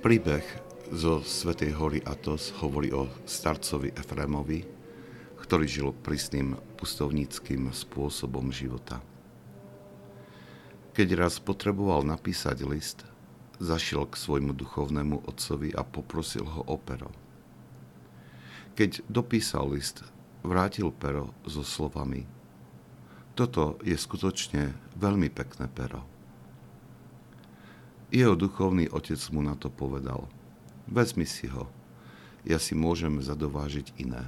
Príbeh zo Svetej hory Atos hovorí o starcovi Efrémovi, ktorý žil prísnym pustovníckým spôsobom života. Keď raz potreboval napísať list, zašiel k svojmu duchovnému otcovi a poprosil ho o pero. Keď dopísal list, vrátil pero so slovami Toto je skutočne veľmi pekné pero. Jeho duchovný otec mu na to povedal Vezmi si ho, ja si môžem zadovážiť iné.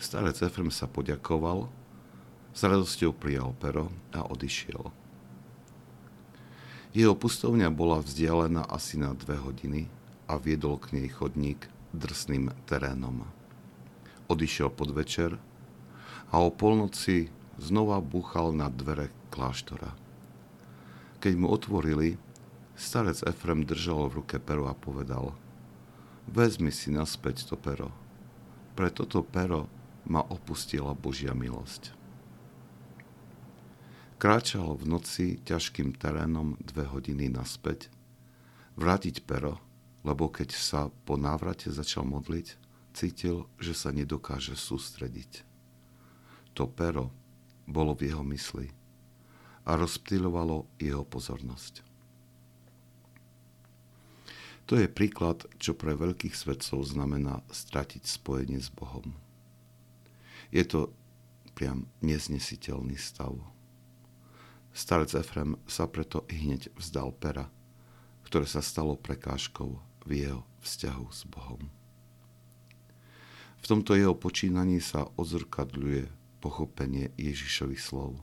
Starec Efrem sa poďakoval, s radosťou prijal pero a odišiel. Jeho pustovňa bola vzdialená asi na dve hodiny a viedol k nej chodník drsným terénom. Odišiel pod večer a o polnoci znova búchal na dvere kláštora. Keď mu otvorili, starec Efrem držal v ruke pero a povedal Vezmi si naspäť to pero. Pre toto pero ma opustila Božia milosť. Kráčal v noci ťažkým terénom dve hodiny naspäť, vrátiť pero, lebo keď sa po návrate začal modliť, cítil, že sa nedokáže sústrediť. To pero bolo v jeho mysli a rozptýľovalo jeho pozornosť. To je príklad, čo pre veľkých svetcov znamená stratiť spojenie s Bohom. Je to priam neznesiteľný stav. Starec Efrem sa preto i hneď vzdal pera, ktoré sa stalo prekážkou v jeho vzťahu s Bohom. V tomto jeho počínaní sa odzrkadľuje pochopenie Ježišových slov.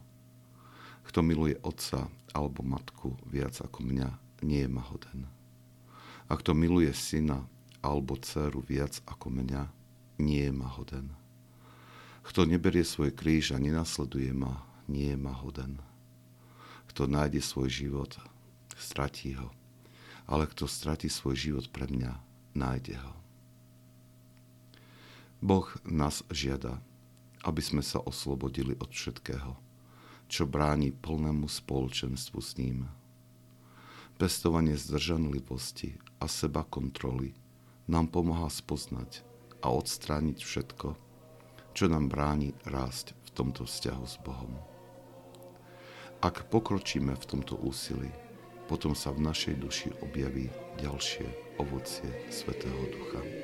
Kto miluje otca alebo matku viac ako mňa, nie je mahoden. A kto miluje syna alebo dceru viac ako mňa, nie je mahoden. Kto neberie svoj kríž a nenasleduje ma, nie je mahoden. Kto nájde svoj život, stratí ho. Ale kto stratí svoj život pre mňa, nájde ho. Boh nás žiada, aby sme sa oslobodili od všetkého, čo bráni plnému spoločenstvu s ním. Pestovanie zdržanlivosti a seba kontroly nám pomáha spoznať a odstrániť všetko, čo nám bráni rásť v tomto vzťahu s Bohom. Ak pokročíme v tomto úsilí, potom sa v našej duši objaví ďalšie ovocie Svetého Ducha.